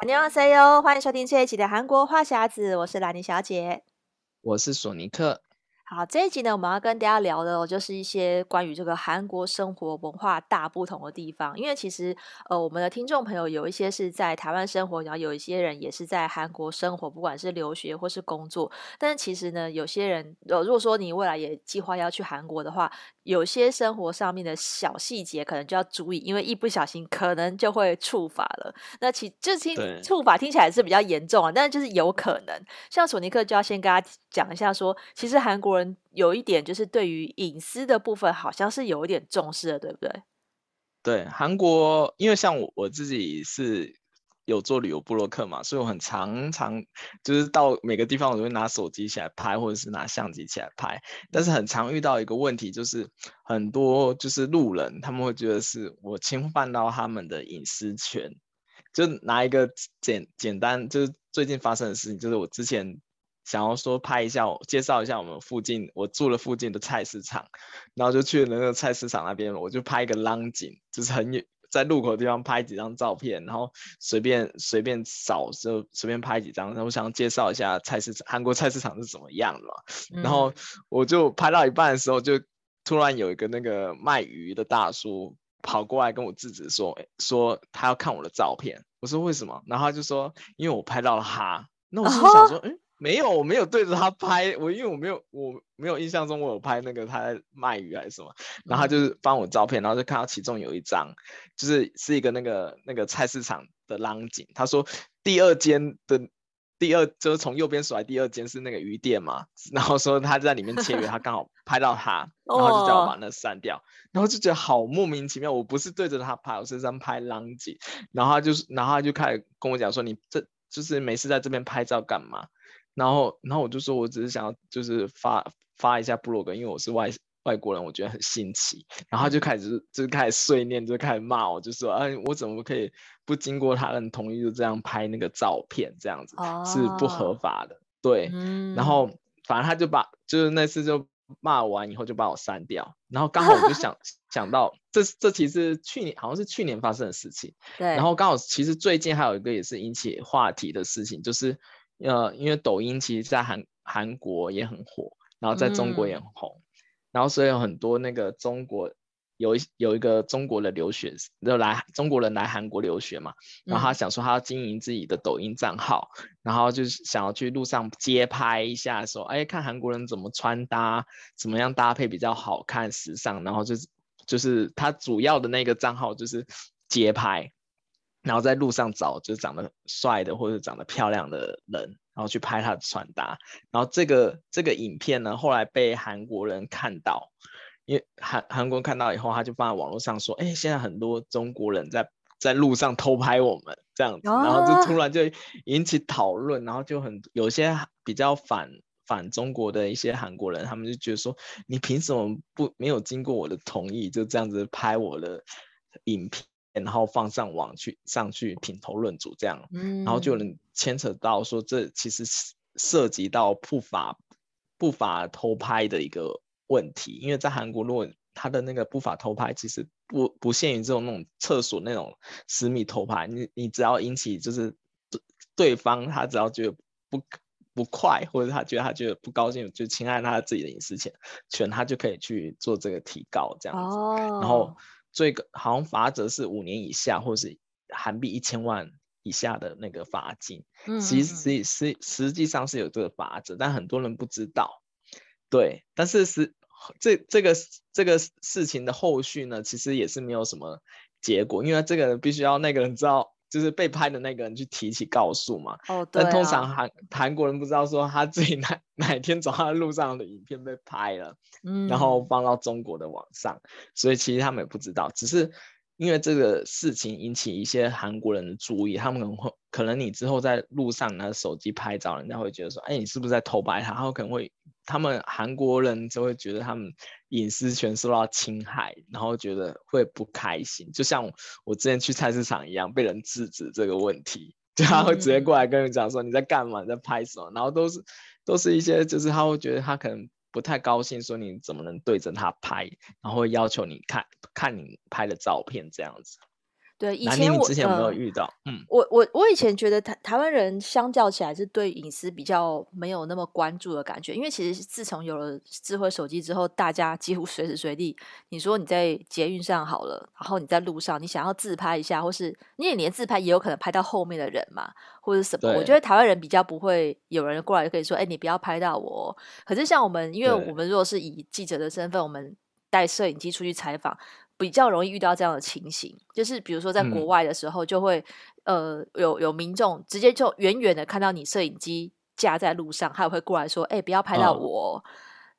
안녕하세요，欢迎收听这一期的韩国话匣子，我是兰妮小姐，我是索尼克。 好，这一集呢，我们要跟大家聊的，就是一些关于这个韩国生活文化大不同的地方。因为其实，呃，我们的听众朋友有一些是在台湾生活，然后有一些人也是在韩国生活，不管是留学或是工作。但是其实呢，有些人，呃，如果说你未来也计划要去韩国的话，有些生活上面的小细节可能就要注意，因为一不小心可能就会触法了。那其就听触法听起来是比较严重啊，但是就是有可能。像索尼克就要先跟大家讲一下说，说其实韩国。有一点就是对于隐私的部分，好像是有一点重视的，对不对？对，韩国，因为像我我自己是有做旅游部落客嘛，所以我很常常就是到每个地方，我都会拿手机起来拍，或者是拿相机起来拍。但是很常遇到一个问题，就是很多就是路人，他们会觉得是我侵犯到他们的隐私权。就拿一个简简单，就是最近发生的事情，就是我之前。想要说拍一下，介绍一下我们附近我住的附近的菜市场，然后就去了那个菜市场那边，我就拍一个浪景，就是很远，在路口的地方拍几张照片，然后随便随便扫就随便拍几张，然后我想介绍一下菜市场，韩国菜市场是怎么样的嘛。嗯、然后我就拍到一半的时候，就突然有一个那个卖鱼的大叔跑过来跟我制止说，说他要看我的照片。我说为什么？然后他就说因为我拍到了他。那我心想说，嗯、哦。没有，我没有对着他拍，我因为我没有，我没有印象中我有拍那个他在卖鱼还是什么，然后他就是翻我照片，然后就看到其中有一张，就是是一个那个那个菜市场的浪景。他说第二间的第二就是从右边数来第二间是那个鱼店嘛，然后说他在里面切鱼，他刚好 拍到他，然后就叫我把那删掉，然后就觉得好莫名其妙，我不是对着他拍，我是在拍浪景，然后他就是然后他就开始跟我讲说，你这就是没事在这边拍照干嘛？然后，然后我就说，我只是想要就是发发一下部落格，因为我是外外国人，我觉得很新奇。然后他就开始就开始碎念，就开始骂我，就说，哎，我怎么可以不经过他人同意就这样拍那个照片，这样子、哦、是不合法的。对，嗯、然后反正他就把就是那次就骂完以后就把我删掉。然后刚好我就想 想到，这这其实去年好像是去年发生的事情。对。然后刚好其实最近还有一个也是引起话题的事情，就是。呃，因为抖音其实在韩韩国也很火，然后在中国也很红，嗯、然后所以有很多那个中国有一有一个中国的留学就来中国人来韩国留学嘛，然后他想说他要经营自己的抖音账号，嗯、然后就是想要去路上街拍一下说，说哎看韩国人怎么穿搭，怎么样搭配比较好看时尚，然后就是就是他主要的那个账号就是街拍。然后在路上找就是长得帅的或者长得漂亮的人，然后去拍他的穿搭。然后这个这个影片呢，后来被韩国人看到，因为韩韩国人看到以后，他就放在网络上说：“哎，现在很多中国人在在路上偷拍我们这样子。”然后就突然就引起讨论，然后就很有些比较反反中国的一些韩国人，他们就觉得说：“你凭什么不没有经过我的同意就这样子拍我的影片？”然后放上网去上去品头论足这样，嗯，然后就能牵扯到说，这其实涉及到不法不法偷拍的一个问题，因为在韩国，如果他的那个不法偷拍，其实不不限于这种那种厕所那种私密偷拍，你你只要引起就是对对方他只要觉得不不快，或者他觉得他觉得不高兴，就侵害他自己的隐私权，权他就可以去做这个提告这样子，哦，然后。最高好像罚则是五年以下，或是韩币一千万以下的那个罚金。嗯，其实实实实际上是有这个罚则，但很多人不知道。对，但是是这这个这个事情的后续呢，其实也是没有什么结果，因为这个人必须要那个人知道。就是被拍的那个人去提起告诉嘛，哦，对啊，但通常韩韩国人不知道说他自己哪 哪天走在路上的影片被拍了，嗯，然后放到中国的网上，所以其实他们也不知道，只是因为这个事情引起一些韩国人的注意，他们可能会可能你之后在路上拿手机拍照，人家会觉得说，哎，你是不是在偷拍他？然后可能会。他们韩国人就会觉得他们隐私权受到侵害，然后觉得会不开心。就像我之前去菜市场一样，被人制止这个问题，就他会直接过来跟你讲说你在干嘛，你在拍什么，然后都是都是一些就是他会觉得他可能不太高兴，说你怎么能对着他拍，然后要求你看看你拍的照片这样子。对，以前我之前有没有遇到？呃、嗯，我我我以前觉得台台湾人相较起来是对隐私比较没有那么关注的感觉，因为其实自从有了智慧手机之后，大家几乎随时随地，你说你在捷运上好了，然后你在路上，你想要自拍一下，或是你也连自拍也有可能拍到后面的人嘛，或者什么？我觉得台湾人比较不会有人过来就可以说，哎，你不要拍到我。可是像我们，因为我们如果是以记者的身份，我们带摄影机出去采访。比较容易遇到这样的情形，就是比如说在国外的时候，就会、嗯、呃有有民众直接就远远的看到你摄影机架在路上，他也会过来说：“哎、欸，不要拍到我。哦”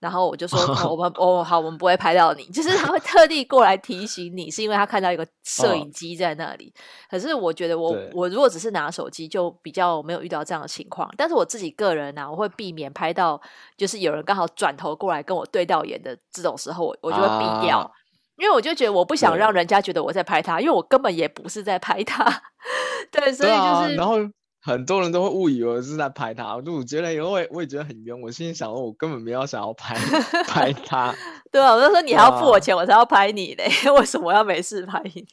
然后我就说：“哦、我 们哦好，我们不会拍到你。”就是他会特地过来提醒你，是因为他看到一个摄影机在那里。哦、可是我觉得我我如果只是拿手机，就比较没有遇到这样的情况。但是我自己个人呢、啊，我会避免拍到就是有人刚好转头过来跟我对到眼的这种时候，我我就会避掉。啊因为我就觉得我不想让人家觉得我在拍他，因为我根本也不是在拍他。对，所以就是，啊、然后很多人都会误以为我是在拍他。我就觉得，因为我也觉得很冤，我心里想说，我根本没有想要拍 拍他。对啊，我就说你还要付我钱，我才要拍你嘞，啊、为什么要没事拍你？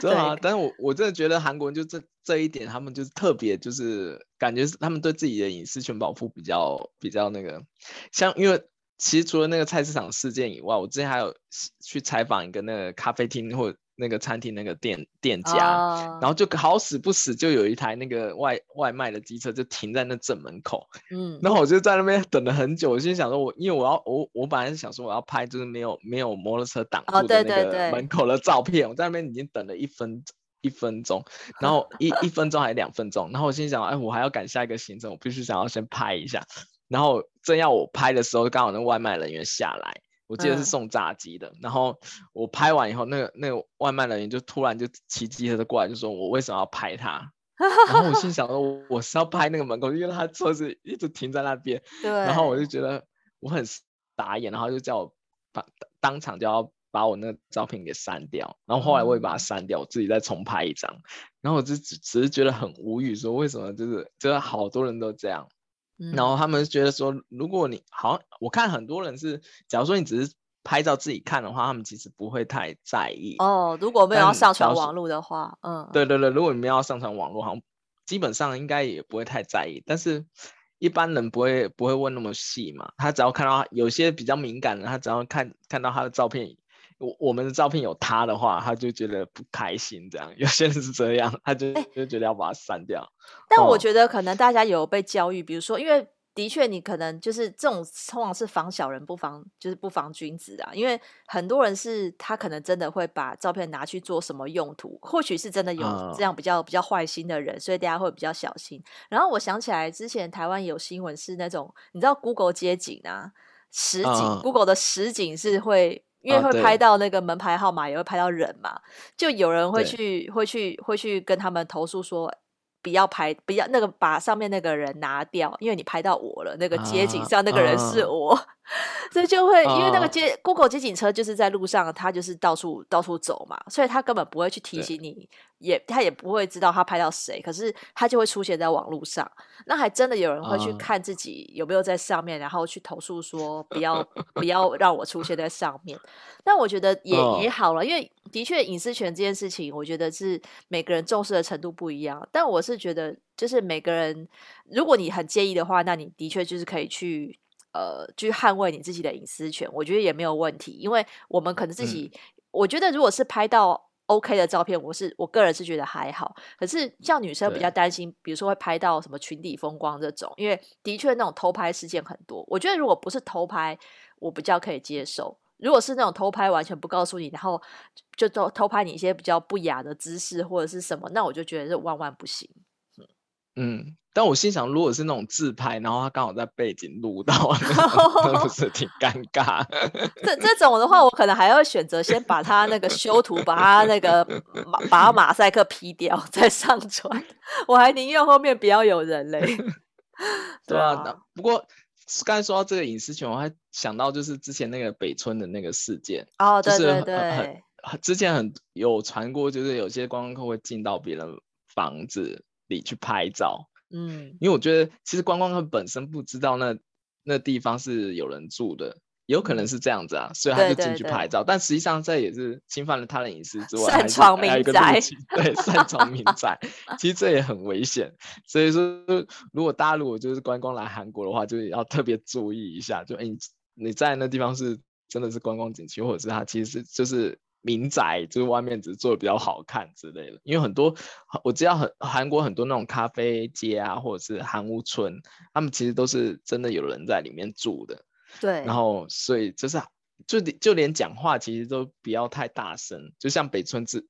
对啊，对但是我我真的觉得韩国人就这这一点，他们就是特别，就是感觉是他们对自己的隐私权保护比较比较那个，像因为。其实除了那个菜市场事件以外，我之前还有去采访一个那个咖啡厅或那个餐厅那个店店家，oh. 然后就好死不死就有一台那个外外卖的机车就停在那正门口，嗯，然后我就在那边等了很久，我心想说我因为我要我我本来是想说我要拍就是没有没有摩托车挡住的那个门口的照片，oh, 对对对，我在那边已经等了一分一分钟，然后一一分钟还是两分钟，然后我心想哎我还要赶下一个行程，我必须想要先拍一下。然后正要我拍的时候，刚好那外卖人员下来，我记得是送炸鸡的。嗯、然后我拍完以后，那个那个外卖人员就突然就骑机车的过来，就说我为什么要拍他？然后我心想说，我是要拍那个门口，因为他车子一直停在那边。对。然后我就觉得我很打眼，然后就叫我把当场就要把我那个照片给删掉。然后后来我也把它删掉，我自己再重拍一张。然后我就只只是觉得很无语，说为什么就是就是好多人都这样。然后他们觉得说，如果你好像我看很多人是，假如说你只是拍照自己看的话，他们其实不会太在意哦。如果没有要上传网络的话，嗯，对对对，如果你没有要上传网络，好像基本上应该也不会太在意。但是一般人不会不会问那么细嘛，他只要看到有些比较敏感的，他只要看看到他的照片。我我们的照片有他的话，他就觉得不开心。这样有些人是这样，他就就觉得要把它删掉。但我觉得可能大家有被教育，比如说，因为的确你可能就是这种通常是防小人不防就是不防君子啊。因为很多人是他可能真的会把照片拿去做什么用途，或许是真的有这样比较比较坏心的人，所以大家会比较小心。然后我想起来之前台湾有新闻是那种你知道 Google 街景啊，实景、嗯、Google 的实景是会。因为会拍到那个门牌号码，也会拍到人嘛，就有人会去会去会去跟他们投诉说，不要拍，不要那个把上面那个人拿掉，因为你拍到我了，那个街景上那个人是我。所以就会因为那个街、uh, Google 街景车就是在路上，他就是到处到处走嘛，所以他根本不会去提醒你，也他也不会知道他拍到谁，可是他就会出现在网络上。那还真的有人会去看自己有没有在上面，uh, 然后去投诉说不要 不要让我出现在上面。但我觉得也、uh, 也好了，因为的确隐私权这件事情，我觉得是每个人重视的程度不一样。但我是觉得，就是每个人，如果你很介意的话，那你的确就是可以去。呃，去捍卫你自己的隐私权，我觉得也没有问题，因为我们可能自己，嗯、我觉得如果是拍到 OK 的照片，我是我个人是觉得还好。可是像女生比较担心，比如说会拍到什么群体风光这种，因为的确那种偷拍事件很多。我觉得如果不是偷拍，我比较可以接受；如果是那种偷拍完全不告诉你，然后就偷偷拍你一些比较不雅的姿势或者是什么，那我就觉得是万万不行。嗯。嗯但我心想，如果是那种自拍，然后他刚好在背景录到，那不是 挺尴尬？这这种的话，我可能还要选择先把他那个修图，把他那个马把他马赛克 P 掉，再上传。我还宁愿后面不要有人嘞。对啊，不过刚才说到这个隐私权，我还想到就是之前那个北村的那个事件。哦，对对对，之前很有传过，就是有些观光客会进到别人房子里去拍照。嗯，因为我觉得其实观光客本身不知道那那地方是有人住的，有可能是这样子啊，所以他就进去拍照，对对对，但实际上这也是侵犯了他人隐私之外，擅闯民宅，还对，擅闯民 宅，其实这也很危险。所以说，如果大家如果就是观光来韩国的话，就要特别注意一下，就哎，你你在那地方是真的是观光景区，或者是它其实就是。民宅就是外面只是做的比较好看之类的，因为很多我知道很韩国很多那种咖啡街啊，或者是韩屋村，他们其实都是真的有人在里面住的。对。然后所以就是就就连讲话其实都不要太大声，就像北村之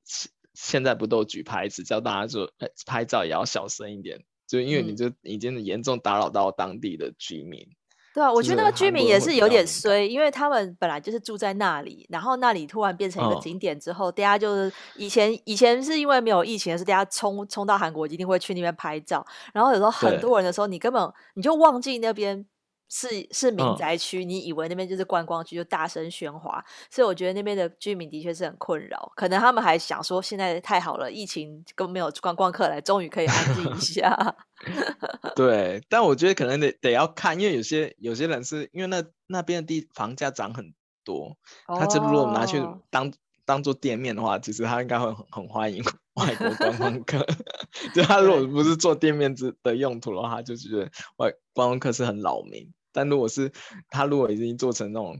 现在不都举牌子叫大家说拍照也要小声一点，就因为你就已经严重打扰到当地的居民。嗯对啊，我觉得那个居民也是有点衰，因为他们本来就是住在那里，然后那里突然变成一个景点之后，哦、大家就是以前以前是因为没有疫情的时候，大家冲冲到韩国一定会去那边拍照，然后有时候很多人的时候，你根本你就忘记那边。是是民宅区，嗯，你以为那边就是观光区，就大声喧哗，所以我觉得那边的居民的确是很困扰。可能他们还想说，现在太好了，疫情都没有观光客来，终于可以安静一下。对，但我觉得可能得得要看，因为有些有些人是因为那那边的地房价涨很多，他这如果拿去当当做店面的话，其实他应该会很很欢迎 外国观光客。就他如果不是做店面之的用途的话，他就觉得外观光客是很扰民。但如果是他如果已经做成那种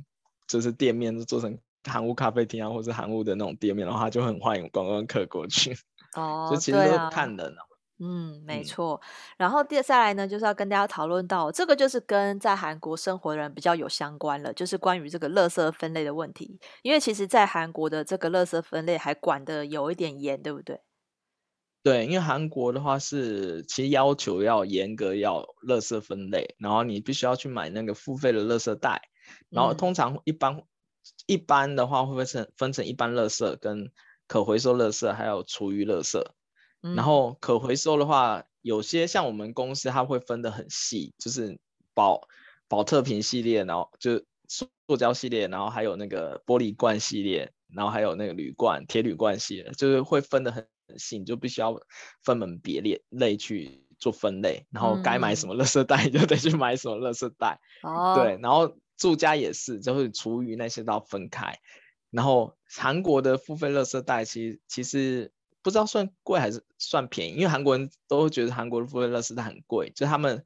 就是店面，做成韩屋咖啡厅啊，或是韩屋的那种店面的话，他就很欢迎观光客过去。哦，就其实都看人了。嗯，没错。嗯、然后接下来呢，就是要跟大家讨论到这个，就是跟在韩国生活的人比较有相关了，就是关于这个垃圾分类的问题。因为其实，在韩国的这个垃圾分类还管的有一点严，对不对？对，因为韩国的话是其实要求要严格要垃圾分类，然后你必须要去买那个付费的垃圾袋，然后通常一般、嗯、一般的话会分成分成一般垃圾跟可回收垃圾，还有厨余垃圾。嗯、然后可回收的话，有些像我们公司它会分得很细，就是保保特瓶系列，然后就塑胶系列，然后还有那个玻璃罐系列，然后还有那个铝罐铁铝罐系列，就是会分得很。你就必须要分门别类类去做分类，然后该买什么垃圾袋就得去买什么垃圾袋。哦、嗯，对，然后住家也是，就是厨余那些都要分开。然后韩国的付费垃圾袋其实其实不知道算贵还是算便宜，因为韩国人都会觉得韩国的付费垃圾袋很贵。就他们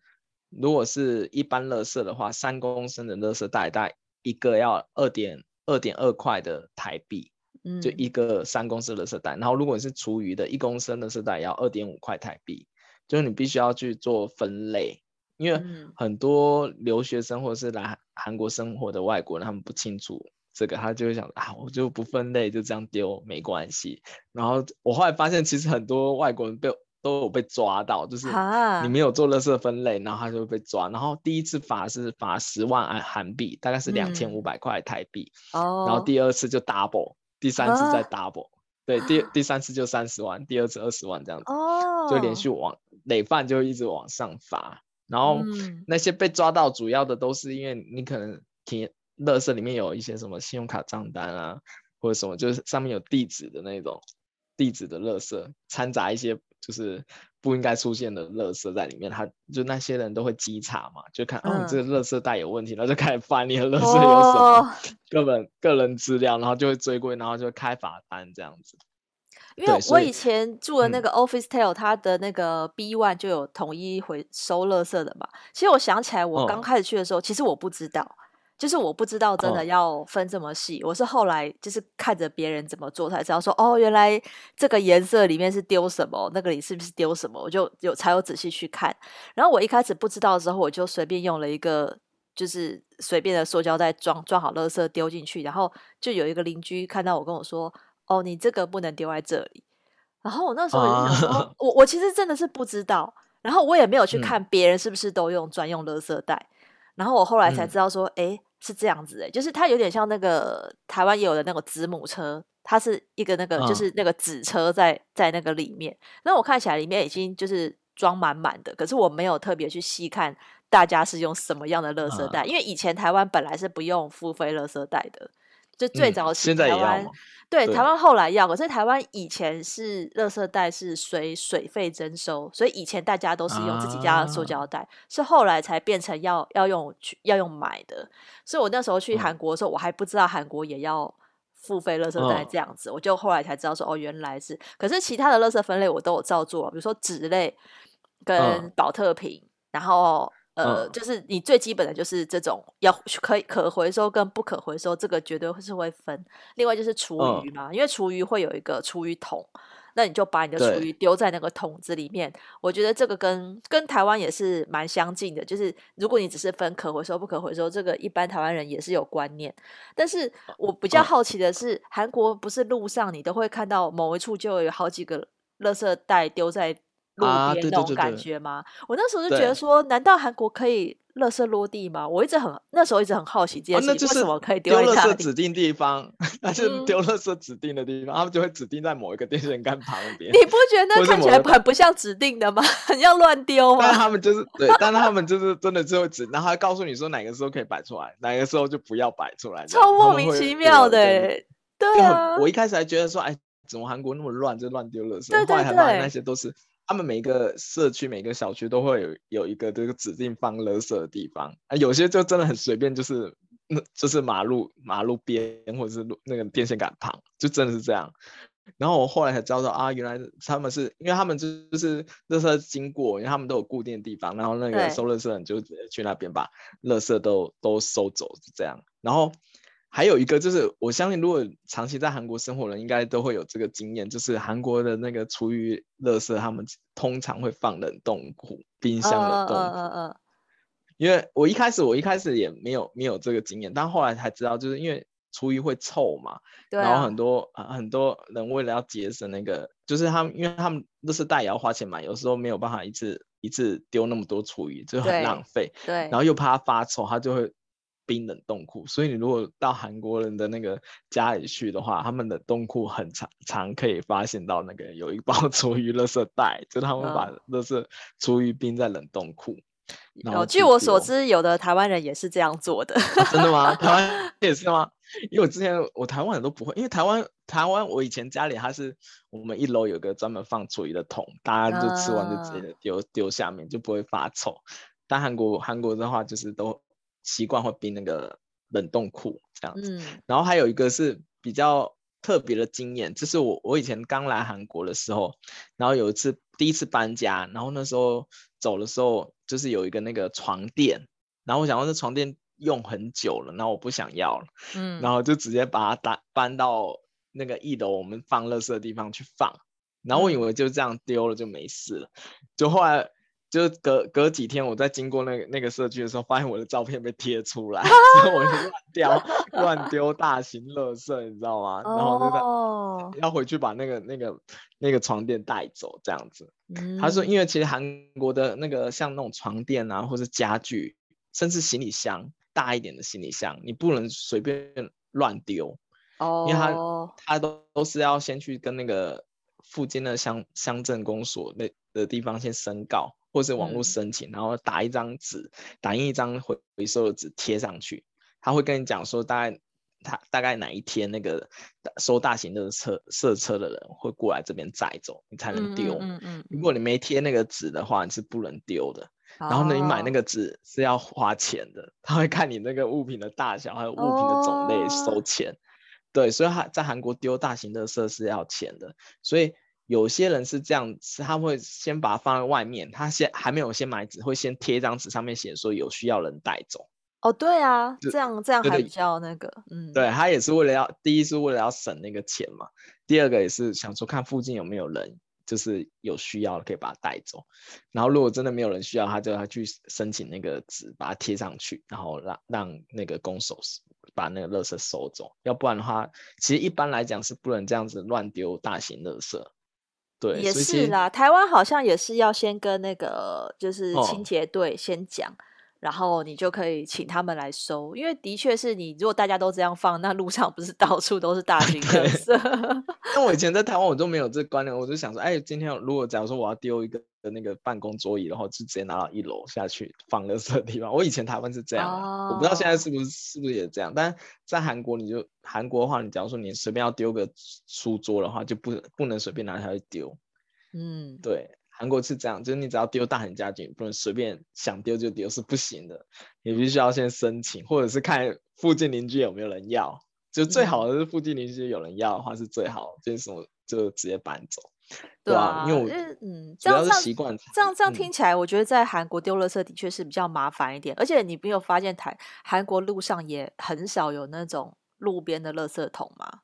如果是一般垃圾的话，三公升的垃圾袋大概一个要二点二点二块的台币。就一个三公升的垃圾袋，然后如果你是厨余的，一公升的垃圾袋要二点五块台币，就是你必须要去做分类，因为很多留学生或者是来韩国生活的外国人，他们不清楚这个，他就会想啊，我就不分类，就这样丢没关系。然后我后来发现，其实很多外国人被都有被抓到，就是你没有做垃圾分类，然后他就会被抓。然后第一次罚是罚十万韩币，大概是两千五百块台币，嗯，然后第二次就 double。第三次再 double，、啊、对，第第三次就三十万，第二次二十万这样子，哦、就连续往累犯就一直往上发。然后那些被抓到主要的都是因为你可能提乐色里面有一些什么信用卡账单啊，或者什么就是上面有地址的那种地址的乐色，掺杂一些就是。不应该出现的垃圾在里面，他就那些人都会稽查嘛，就看哦，这个垃圾袋有问题，然后就开始翻你的垃圾有什么个人、哦、个人资料，然后就会追归，然后就会开罚单这样子。因为我以前住的那个 Officetel，它的那个 B one 就有统一回收垃圾的嘛。其实我想起来，我刚开始去的时候，哦、其实我不知道。就是我不知道真的要分这么细，哦，我是后来就是看着别人怎么做才知道说，哦，原来这个颜色里面是丢什么，那个里是不是丢什么，我就有才有仔细去看。然后我一开始不知道的时候，我就随便用了一个就是随便的塑胶袋装装好垃圾丢进去，然后就有一个邻居看到我跟我说，哦，你这个不能丢在这里。然后我那时候就想说，啊、我我其实真的是不知道，然后我也没有去看别人是不是都用专用垃圾袋，嗯，然后我后来才知道说，哎，嗯。是这样子诶，就是它有点像那个台湾也有的那个子母车，它是一个那个就是那个子车在在那个里面。那我看起来里面已经就是装满满的，可是我没有特别去细看大家是用什么样的垃圾袋，因为以前台湾本来是不用付费垃圾袋的，就最早期台湾对，台湾后来要，可是台湾以前是垃圾袋是随水费征收，所以以前大家都是用自己家的塑胶袋，啊、是后来才变成要要用去要用买的。所以我那时候去韩国的时候，嗯、我还不知道韩国也要付费垃圾袋这样子，哦、我就后来才知道说哦，原来是。可是其他的垃圾分类我都有照做，比如说纸类跟保特瓶，嗯、然后。呃，嗯、就是你最基本的就是这种要可以可回收跟不可回收，这个绝对是会分。另外就是厨余嘛，嗯、因为厨余会有一个厨余桶，那你就把你的厨余丢在那个桶子里面。我觉得这个跟跟台湾也是蛮相近的，就是如果你只是分可回收不可回收，这个一般台湾人也是有观念。但是我比较好奇的是，嗯、韩国不是路上你都会看到某一处就有好几个垃圾袋丢在。路边那种感觉吗？啊、对对对，我那时候就觉得说，难道韩国可以垃圾落地吗？我一直很那时候一直很好奇这件事情，为什么可以丢垃圾指定地方？那是丢垃圾指定的地方，嗯、他们就会指定在某一个电线杆旁边。你不觉得那看起来很不像指定的吗？很像乱丢吗？但他们就是对，但他们 就是真的就会指，然后还告诉你说哪个时候可以摆出来，哪个时候就不要摆出来，超莫名其妙的。对啊，我一开始还觉得说，哎，怎么韩国那么乱，就乱丢垃圾？对对对，后来还发现那些都是。他们每一个社区、每个小区都会有有一个这个指定放垃圾的地方啊，有些就真的很随便，就是那就是马路马路边或者是路那个电线杆旁，就真的是这样。然后我后来才知道说啊，原来他们是因为他们就是垃圾经过，因为他们都有固定的地方，然后那个收垃圾人就直接去那边把垃圾都都收走，是这样。然后。还有一个就是，我相信如果长期在韩国生活的人，应该都会有这个经验，就是韩国的那个厨余垃圾，他们通常会放冷冻库、冰箱冷冻库。嗯嗯嗯。因为我一开始我一开始也没有没有这个经验，但后来才知道，就是因为厨余会臭嘛。然后很多很多人为了要节省那个，就是他们因为他们垃圾袋也要花钱买，有时候没有办法一次一次丢那么多厨余，就很浪费。对。对。然后又怕它发臭，他就会。冰冷冻库，所以你如果到韩国人的那个家里去的话，他们的冻库很常常可以发现到那个有一包 厨余垃圾袋，就他们把垃圾厨余冰在冷冻库。哦，据我所知，有的台湾人也是这样做的。啊、真的吗？台湾也是吗？因为我之前我台湾人都不会，因为台湾台湾我以前家里它是我们一楼有个专门放厨余的桶，大家就吃完就直接丢丢、啊、下面，就不会发臭。但韩国韩国的话就是都。习惯会冰那个冷冻库这样子，嗯、然后还有一个是比较特别的经验，就是我我以前刚来韩国的时候，然后有一次第一次搬家，然后那时候走的时候就是有一个那个床垫，然后我想说这床垫用很久了，然后我不想要了，嗯，然后就直接把它打搬到那个一楼我们放垃圾的地方去放，然后我以为就这样丢了就没事了，就后来。就隔隔几天，我在经过那个那个社区的时候，发现我的照片被贴出来，所以我就乱丢乱丢大型垃圾，你知道吗？然后就在要回去把那个那个那个床垫带走，这样子。嗯、他说，因为其实韩国的那个像那种床垫啊，或是家具，甚至行李箱大一点的行李箱，你不能随便乱丢，哦、因为他他都都是要先去跟那个附近的乡乡镇公所那的地方先申告。或是网络申请，嗯、然后打一张纸，打印一张回回收的纸贴上去，他会跟你讲说大概他大概哪一天那个收大型的车设车的人会过来这边载走，你才能丢。嗯嗯，嗯，如果你没贴那个纸的话，你是不能丢的。哦、然后呢，你买那个纸是要花钱的，他会看你那个物品的大小还有物品的种类收钱。哦、对，所以他在韩国丢大型的设是要钱的，所以。有些人是这样，是他会先把它放在外面，他先还没有先买纸，会先贴一张纸，上面写说有需要人带走。哦，对啊，就这样这样还比较那个，嗯，对他也是为了要，第一是为了要省那个钱嘛，第二个也是想说看附近有没有人，就是有需要可以把它带走。然后如果真的没有人需要，他就他去申请那个纸，把它贴上去，然后让让那个公手把那个垃圾收走。要不然的话，其实一般来讲是不能这样子乱丢大型垃圾。对，也是啦，台湾好像也是要先跟那个就是清洁队先讲，哦、然后你就可以请他们来收，因为的确是你如果大家都这样放，那路上不是到处都是大型垃圾。那我以前在台湾我都没有这个观念，我就想说，哎，今天如果假如说我要丢一个那个办公桌椅，然后就直接拿到一楼下去放垃圾的地方。我以前台湾是这样，哦，我不知道现在是不是是不是也这样。但在韩国，你就韩国的话，你假如说你随便要丢个书桌的话，就不不能随便拿下去丢。嗯，对。韩国是这样，就是你只要丢大型家具，不能随便想丢就丢，是不行的。你必须要先申请，或者是看附近邻居有没有人要。就最好的是附近邻居有人要的话是最好，就是什么就直接搬走。对啊，因为我嗯，这样习惯这样这样听起来，我觉得在韩国丢垃圾的确是比较麻烦一点。而且你没有发现台韩国路上也很少有那种路边的垃圾桶吗？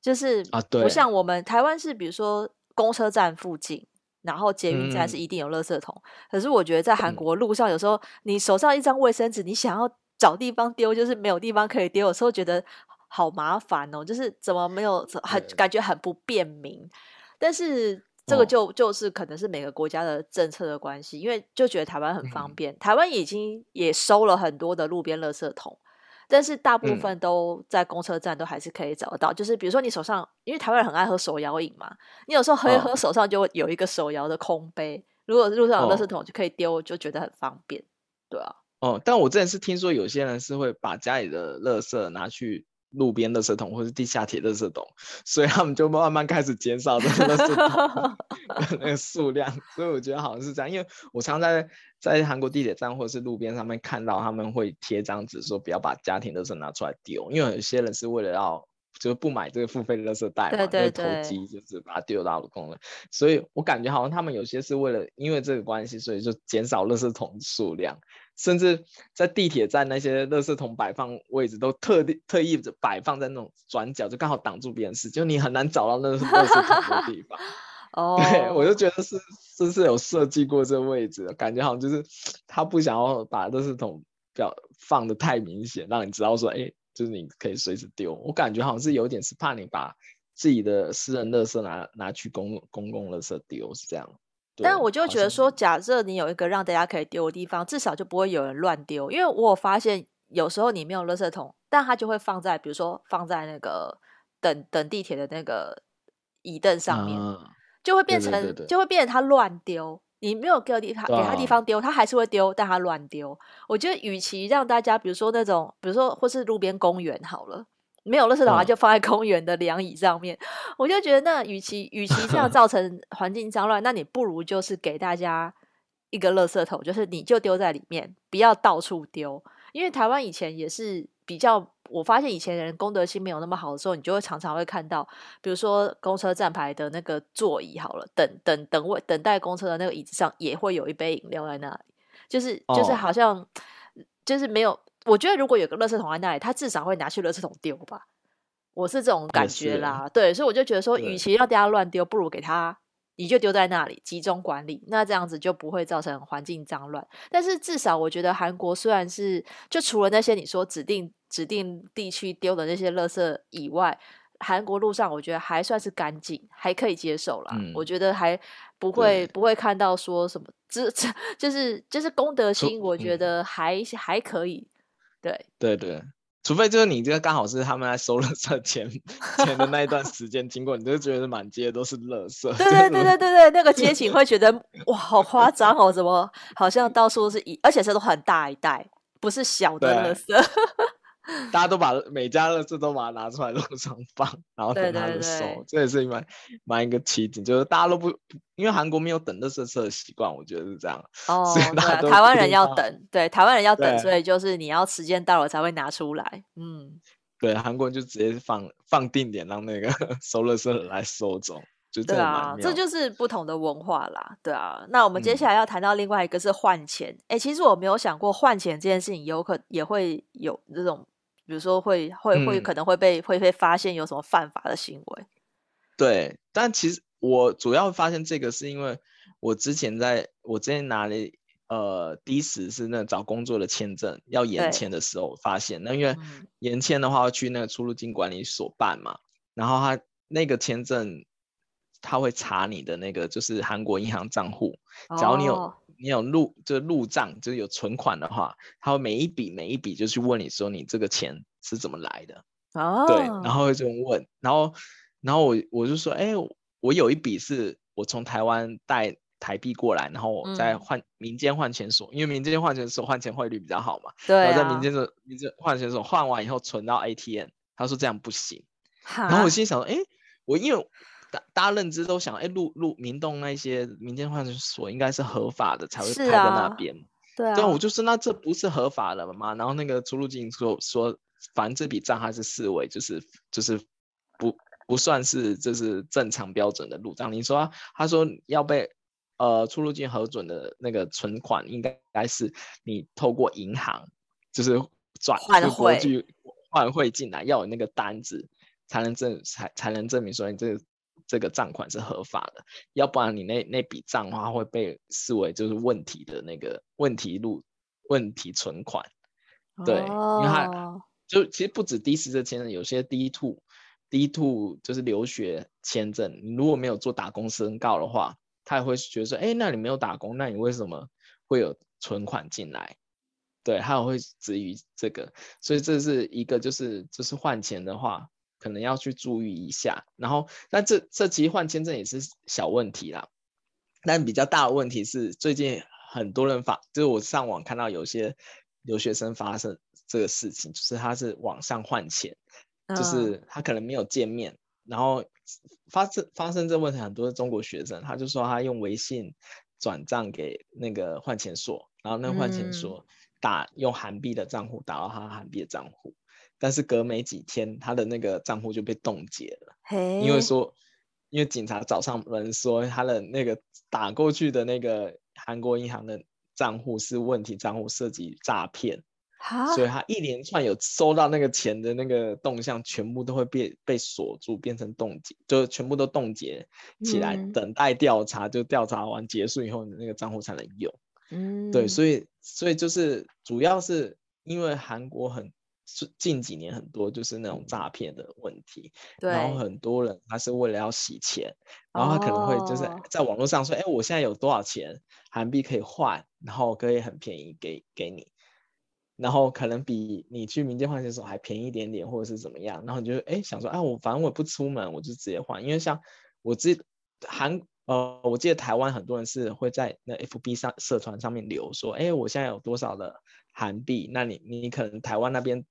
就是啊，对，不像我们台湾是，比如说公车站附近。然后捷运站是一定有垃圾桶，嗯、可是我觉得在韩国路上，有时候你手上一张卫生纸，你想要找地方丢，就是没有地方可以丢，有时候觉得好麻烦哦，就是怎么没有很感觉很不便民。但是这个就就是可能是每个国家的政策的关系，因为就觉得台湾很方便，台湾已经也收了很多的路边垃圾桶。但是大部分都在公车站都还是可以找得到，嗯、就是比如说你手上，因为台湾人很爱喝手摇饮嘛，你有时候喝一喝手上就会有一个手摇的空杯，哦、如果路上有垃圾桶就可以丢，就觉得很方便，对啊。哦，但我之前是听说有些人是会把家里的垃圾拿去。路边垃圾桶或是地下铁垃圾桶，所以他们就慢慢开始减少这个垃圾桶 的那个数量。所以我觉得好像是这样，因为我常在在韩国地铁站或者是路边上面看到他们会贴张纸说不要把家庭垃圾拿出来丢，因为有些人是为了要就是不买这个付费垃圾袋嘛，对对对，投机就是把它丢到公了。所以我感觉好像他们有些是为了因为这个关系，所以就减少垃圾桶数量。甚至在地铁站那些垃圾桶摆放位置都特地特意摆放在那种转角，就刚好挡住别人视，就你很难找到那个垃圾桶的地方。哦，对，我就觉得是是是有设计过这个位置，感觉好像就是他不想要把垃圾桶表放的太明显，让你知道说，哎，就是你可以随时丢。我感觉好像是有点是怕你把自己的私人垃圾拿拿去公公共垃圾丢，是这样。但我就觉得说，假设你有一个让大家可以丢的地方，至少就不会有人乱丢。因为我有发现，有时候你没有垃圾桶，但它就会放在，比如说放在那个等等地铁的那个椅凳上面，啊、就会变成就会变成它乱丢。你没有给地方给他地方丢，他还是会丢，但他乱丢。我觉得，与其让大家，比如说那种，比如说或是路边公园好了。没有垃圾桶，它就放在公园的凉椅上面。嗯、我就觉得，那与其与其这样造 成环境脏乱，那你不如就是给大家一个垃圾桶，就是你就丢在里面，不要到处丢。因为台湾以前也是比较，我发现以前人公德心没有那么好的时候，你就会常常会看到，比如说公车站牌的那个座椅好了，等等等位等待公车的那个椅子上也会有一杯饮料在那里，就是就是好像、哦、就是没有。我觉得如果有个垃圾桶在那里，他至少会拿去垃圾桶丢吧。我是这种感觉啦，对，所以我就觉得说，与其让大家乱丢，不如给他，你就丢在那里集中管理，那这样子就不会造成环境脏乱。但是至少我觉得韩国虽然是就除了那些你说指定指定地区丢的那些垃圾以外，韩国路上我觉得还算是干净，还可以接受啦。嗯、我觉得还不会不会看到说什么，这这就是就是公德心，我觉得还、嗯、还可以。对对对，除非就是你这个刚好是他们在收垃圾前前的那一段时间经过，你就觉得满街都是垃圾。对对对对对对，那个街景会觉得哇，好夸张哦，怎么好像到处都是一，而且是都很大一袋，不是小的垃圾。大家都把每家垃圾都把它拿出来路上放，然后等他们收，对对对，这也是蛮蛮一个奇景，就是大家都不，因为韩国没有等垃圾车的习惯，我觉得是这样。哦，对，台湾人要等，对，台湾人要等，所以就是你要时间到了才会拿出来。嗯，对，韩国人就直接放放定点，让那个 收垃圾来收走，就。对啊，这就是不同的文化啦。对啊，那我们接下来要谈到另外一个是换钱。哎、嗯，其实我没有想过换钱这件事情，有可也会有这种。比如说会会会可能会被、嗯、会被发现有什么犯法的行为，对，但其实我主要发现这个是因为我之前在我之前拿了呃第一次是那找工作的签证要延签的时候发现，那因为。延签的话要去那个出入境管理所办嘛，然后他那个签证他会查你的那个就是韩国银行账户，只要你有。哦你有入就是入账，就是有存款的话，他会每一笔每一笔就去问你说你这个钱是怎么来的。哦，对，然后会这么问，然后然后我我就说，哎，我有一笔是我从台湾带台币过来，然后我再换民间换钱所，嗯、因为民间换钱所换钱汇率比较好嘛。对、啊。然后在民间的民间换钱所换完以后存到 ATM，他说这样不行。然后我心想说，哎，我因为大大家认知都想，哎，入入民动那些民间换钱所应该是合法的才会开在那边。对啊。对，我就说那这不是合法的嘛？然后那个出入境说说。反正这笔账还是视为就是就是不不算是就是正常标准的入账。你说他，他说要被呃出入境核准的那个存款，应该该是你透过银行就是转换汇换汇进来，要有那个单子才能证才才能证明说你这个这个账款是合法的，要不然你那那笔账的话会被视为就是问题的那个问题录问题存款。对，哦、因为他。就其实不止 D 四这签证，有些 D two D two 就是留学签证，你如果没有做打工申告的话，他也会觉得说，哎，那你没有打工，那你为什么会有存款进来？对，他也会质疑这个，所以这是一个就是就是换钱的话，可能要去注意一下。然后，那这这其实换签证也是小问题啦，但比较大的问题是最近很多人发，就是我上网看到有些留学生发生。这个事情就是他是网上换钱，嗯、就是他可能没有见面，然后发生发生这问题，很多中国学生他就说他用微信转账给那个换钱所，然后那换钱所打、嗯、用韩币的账户打到他韩币的账户，但是隔没几天他的那个账户就被冻结了，嘿因为说因为警察找上门说他的那个打过去的那个韩国银行的账户是问题账户，涉及诈骗。所以他一连串有收到那个钱的那个动向，全部都会被被锁住，变成冻结，就全部都冻结起来，嗯、等待调查。就调查完结束以后，你那个账户才能用。嗯，对，所以所以就是主要是因为韩国很近几年很多就是那种诈骗的问题，然后很多人他是为了要洗钱，然后他可能会就是在网络上说，哎、哦，我现在有多少钱韩币可以换，然后可以很便宜给给你。然后可能比你去民间换钱的时候还便宜一点点，或者是怎么样，然后你就哎想说，哎、啊、我反正我不出门，我就直接换，因为像我记韩呃，我记得台湾很多人是会在那 FB 上社团上面留说，哎我现在有多少的韩币，那你你可能台湾那边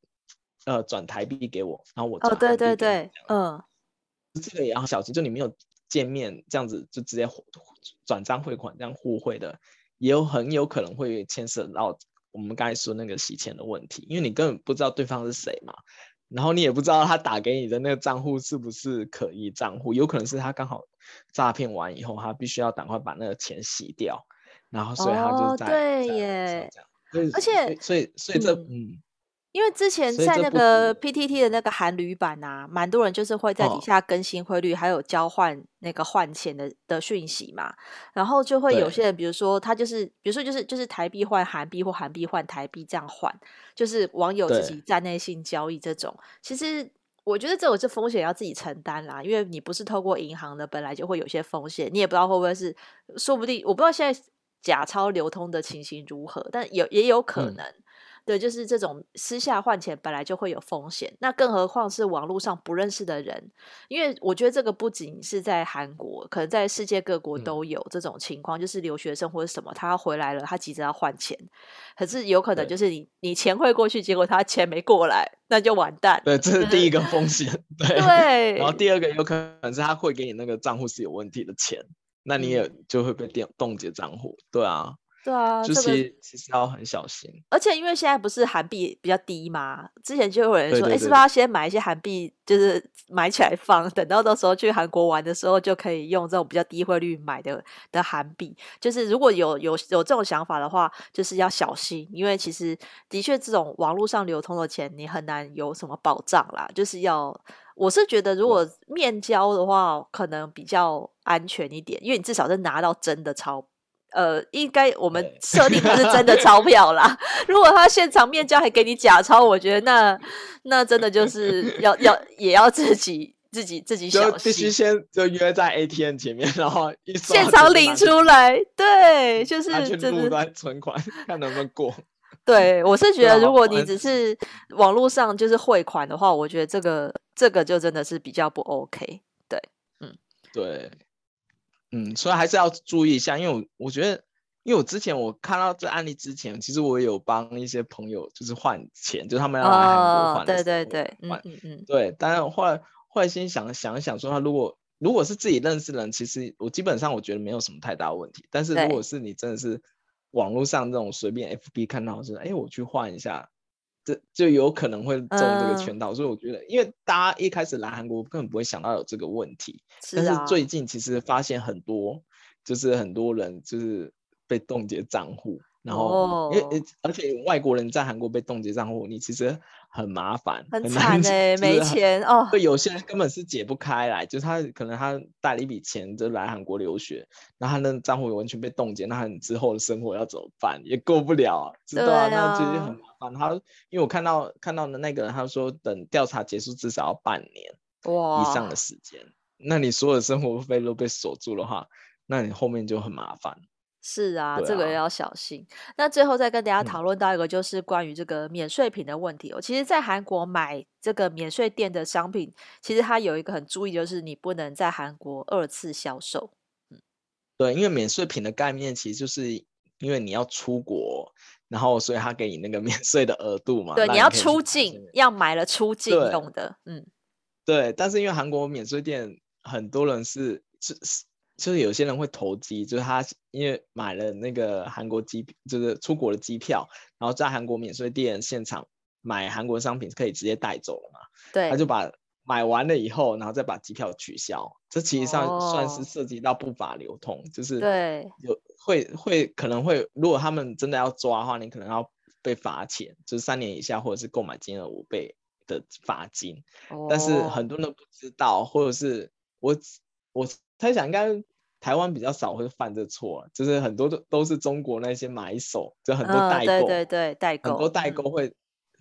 呃转台币给我，然后我转哦对对对，嗯，这个也要小心，就你没有见面这样子就直接转账汇款这样互汇的，也有很有可能会牵涉到。我们刚才说那个洗钱的问题，因为你根本不知道对方是谁嘛，然后你也不知道他打给你的那个账户是不是可疑账户，有可能是他刚好诈骗完以后，他必须要赶快把那个钱洗掉，然后所以他就在、哦、对耶，而且所以所以这嗯。嗯因为之前在那个 PTT 的那个韩旅版啊，蛮多人就是会在底下更新汇率，哦、还有交换那个换钱的的讯息嘛。然后就会有些人，比如说他就是，比如说就是就是台币换韩币或韩币换台币这样换，就是网友自己站内性交易这种。其实我觉得这种是风险要自己承担啦，因为你不是透过银行的，本来就会有些风险，你也不知道会不会是，说不定我不知道现在假钞流通的情形如何，但有也有可能。嗯对，就是这种私下换钱本来就会有风险，那更何况是网络上不认识的人，因为我觉得这个不仅是在韩国，可能在世界各国都有这种情况，嗯、就是留学生或者什么，他回来了，他急着要换钱，可是有可能就是你你钱汇过去，结果他钱没过来，那就完蛋。对，这是第一个风险。对，对然后第二个有可能是他会给你那个账户是有问题的钱，那你也就会被冻冻结账户。对啊。对啊，就其实其实要很小心。而且因为现在不是韩币比较低嘛，之前就有人说，哎，是不是要先买一些韩币，就是买起来放，等到到时候去韩国玩的时候，就可以用这种比较低汇率买的的韩币。就是如果有有有这种想法的话，就是要小心，因为其实的确这种网络上流通的钱，你很难有什么保障啦。就是要，我是觉得如果面交的话，可能比较安全一点，因为你至少是拿到真的钞。呃，应该我们设定的是真的钞票啦。如果他现场面交还给你假钞，我觉得那那真的就是要要也要自己自己自己小心，就必须先就约在 ATM 前面，然后一现场领出来，对，就是去录端存款，看能不能过。对，我是觉得，如果你只是网络上就是汇款的话，我觉得这个这个就真的是比较不 OK。对，嗯，对，嗯，所以还是要注意一下，因为我我觉得，因为我之前我看到这案例之前，其实我也有帮一些朋友就是换钱，就是他们要来韩国换、哦，对对对，换，嗯嗯，对。但是后来后来心想想一想，说他如果如果是自己认识的人，其实我基本上我觉得没有什么太大问题。但是如果是你真的是。网络上这种随便 FB 看到是，哎，我去换一下，这就有可能会中这个圈套。嗯、所以我觉得，因为大家一开始来韩国根本不会想到有这个问题，是啊、但是最近其实发现很多，就是很多人就是被冻结账户。然后，因为、哦、而且外国人在韩国被冻结账户，你其实很麻烦，很惨哎、欸，没钱哦。对，有些人根本是解不开来，就是他可能他带了一笔钱就来韩国留学，然后他的账户完全被冻结，那他之后的生活要怎么办？也过不了，知道啊？那其实很麻烦。他因为我看到看到的那个人，他说等调查结束至少要半年哇以上的时间，那你所有的生活费都被锁住的话，那你后面就很麻烦。是啊，啊这个也要小心。那最后再跟大家讨论到一个，就是关于这个免税品的问题哦。嗯、其实，在韩国买这个免税店的商品，其实它有一个很注意，就是你不能在韩国二次销售。嗯，对，因为免税品的概念，其实就是因为你要出国，然后所以他给你那个 免税的额度嘛。对，你，你要出境，要买了出境用的。嗯，对。但是因为韩国免税店很多人是是是。就是有些人会投机，就是他因为买了那个韩国机，就是出国的机票，然后在韩国免税店现场买韩国商品可以直接带走了嘛？对，他就把买完了以后，然后再把机票取消，这其实上算是涉及到不法流通，哦、就是对有会会可能会，如果他们真的要抓的话，你可能要被罚钱，就是三年以下或者是购买金额五倍的罚金。哦、但是很多人都不知道，或者是我我猜想应该。台湾比较少会犯这错，就是很多都都是中国那些买手，就很多代购，对对对，代购，很多代购会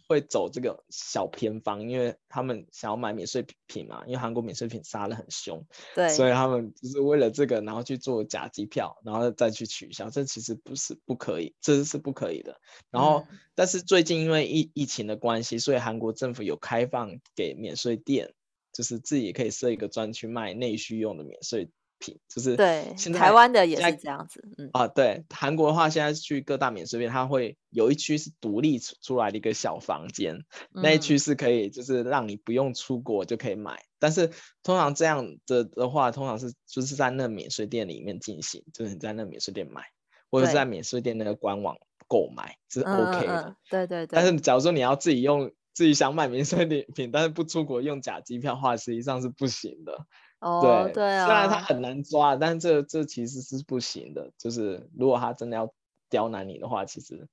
会走这个小偏方，因为他们想要买免税品嘛，因为韩国免税品杀的很凶，对，所以他们就是为了这个，然后去做假机票，然后再去取消，这其实不是不可以，这是不可以的。然后，但是最近因为疫疫情的关系，所以韩国政府有开放给免税店，就是自己也可以设一个专区卖内需用的免税。品就是对现在，台湾的也是这样子，嗯啊，对，韩国的话，现在去各大免税店，它会有一区是独立出出来的一个小房间，嗯、那一区是可以，就是让你不用出国就可以买。但是通常这样的的话，通常是就是在那免税店里面进行，就是你在那免税店买，或者是在免税店那个官网购买对是 OK 的。嗯、对对对。但是假如说你要自己用，自己想买免税品，但是不出国用假机票的话，实际上是不行的。哦，对，对啊，虽然他很难抓，但这这其实是不行的。就是如果他真的要刁难你的话，其实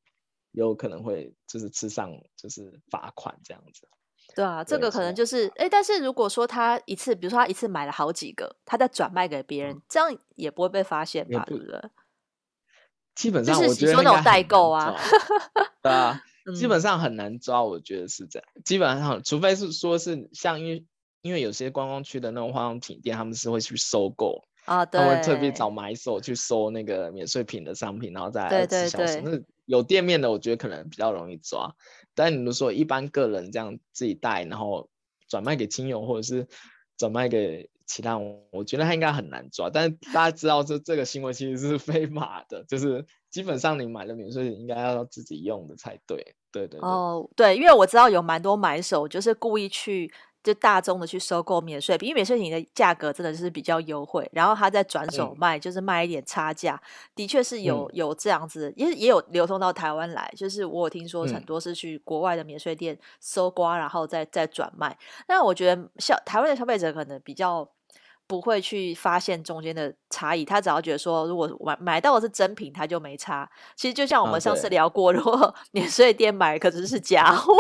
有可能会就是吃上就是罚款这样子。对啊，对这个可能就是哎，但是如果说他一次，比如说他一次买了好几个，他再转卖给别人，嗯、这样也不会被发现吧？对不对？基本上我觉得说那种代购啊，对啊，基本上很难抓，我觉得是这样。基本上，除非是说是像因为。因为有些观光区的那种化妆品店，他们是会去收购啊，对，他们特别找买手去收那个免税品的商品，然后再来销售。对对对，那有店面的，我觉得可能比较容易抓。但你如果说一般个人这样自己带，然后转卖给亲友或者是转卖给其他人，我觉得他应该很难抓。但是大家知道这这个行为其实是 非法的，就是基本上你买的免税品应该要自己用的才对。对对对。哦，对，因为我知道有蛮多买手就是故意去。就大宗的去收购免税品，因为免税品的价格真的是比较优惠，然后他再转手卖，嗯、就是卖一点差价，的确是有有这样子，也也有流通到台湾来，就是我有听说很多是去国外的免税店搜刮，然后再再转卖。那我觉得消台湾的消费者可能比较。不会去发现中间的差异，他只要觉得说，如果买买到的是真品，他就没差。其实就像我们上次聊过，如果 免税店买可是是假货，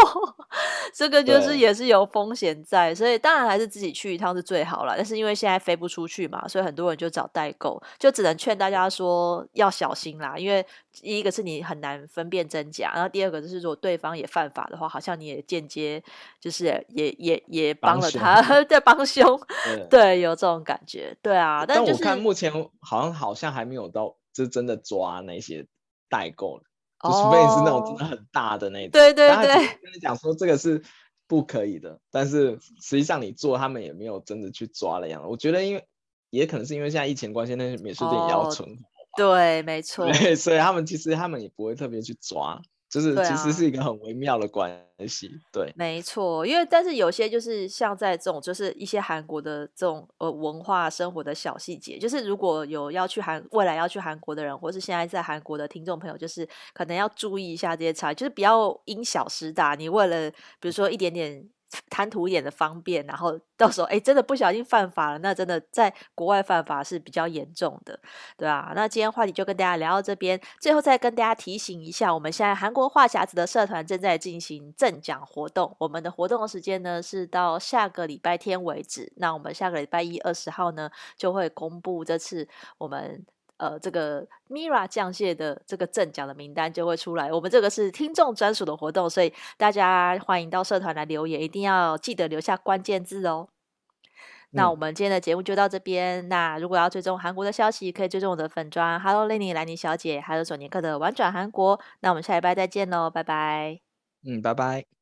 这个就是也是有风险在，所以当然还是自己去一趟是最好了。但是因为现在飞不出去嘛，所以很多人就找代购，就只能劝大家说要小心啦，因为第一个是你很难分辨真假，然后第二个就是如果对方也犯法的话，好像你也间接就是也也也帮了他 在帮凶，对，有这种感觉，对啊。但，就是、但我看目前好像好像还没有到，就真的抓那些代购，就除非你是那种真的很大的那种，对对对，跟你讲说这个是不可以的，但是实际上你做，他们也没有真的去抓了样子。我觉得因为也可能是因为现在疫情关系，那些免税店也要存活。对，没错。对，所以他们其实他们也不会特别去抓，就是其实是一个很微妙的关系。对，啊、对没错。因为但是有些就是像在这种就是一些韩国的这种呃文化生活的小细节，就是如果有要去韩未来要去韩国的人，或是现在在韩国的听众朋友，就是可能要注意一下这些差异，就是不要因小失大。你为了比如说一点点。贪图一点的方便，然后到时候哎，真的不小心犯法了，那真的在国外犯法是比较严重的，对啊。那今天话题就跟大家聊到这边，最后再跟大家提醒一下，我们现在韩国话匣子的社团正在进行赠奖活动，我们的活动的时间呢是到下个礼拜天为止。那我们下个礼拜一二十号呢就会公布这次我们。呃，这个 Mira 降蟹的这个赠奖的名单就会出来。我们这个是听众专属的活动，所以大家欢迎到社团来留言，一定要记得留下关键字哦。嗯、那我们今天的节目就到这边。那如果要追踪韩国的消息，可以追踪我的粉砖 Hello Lenny 兰妮小姐，还有索尼克的玩转韩国。那我们下礼拜再见喽，拜拜。嗯，拜拜。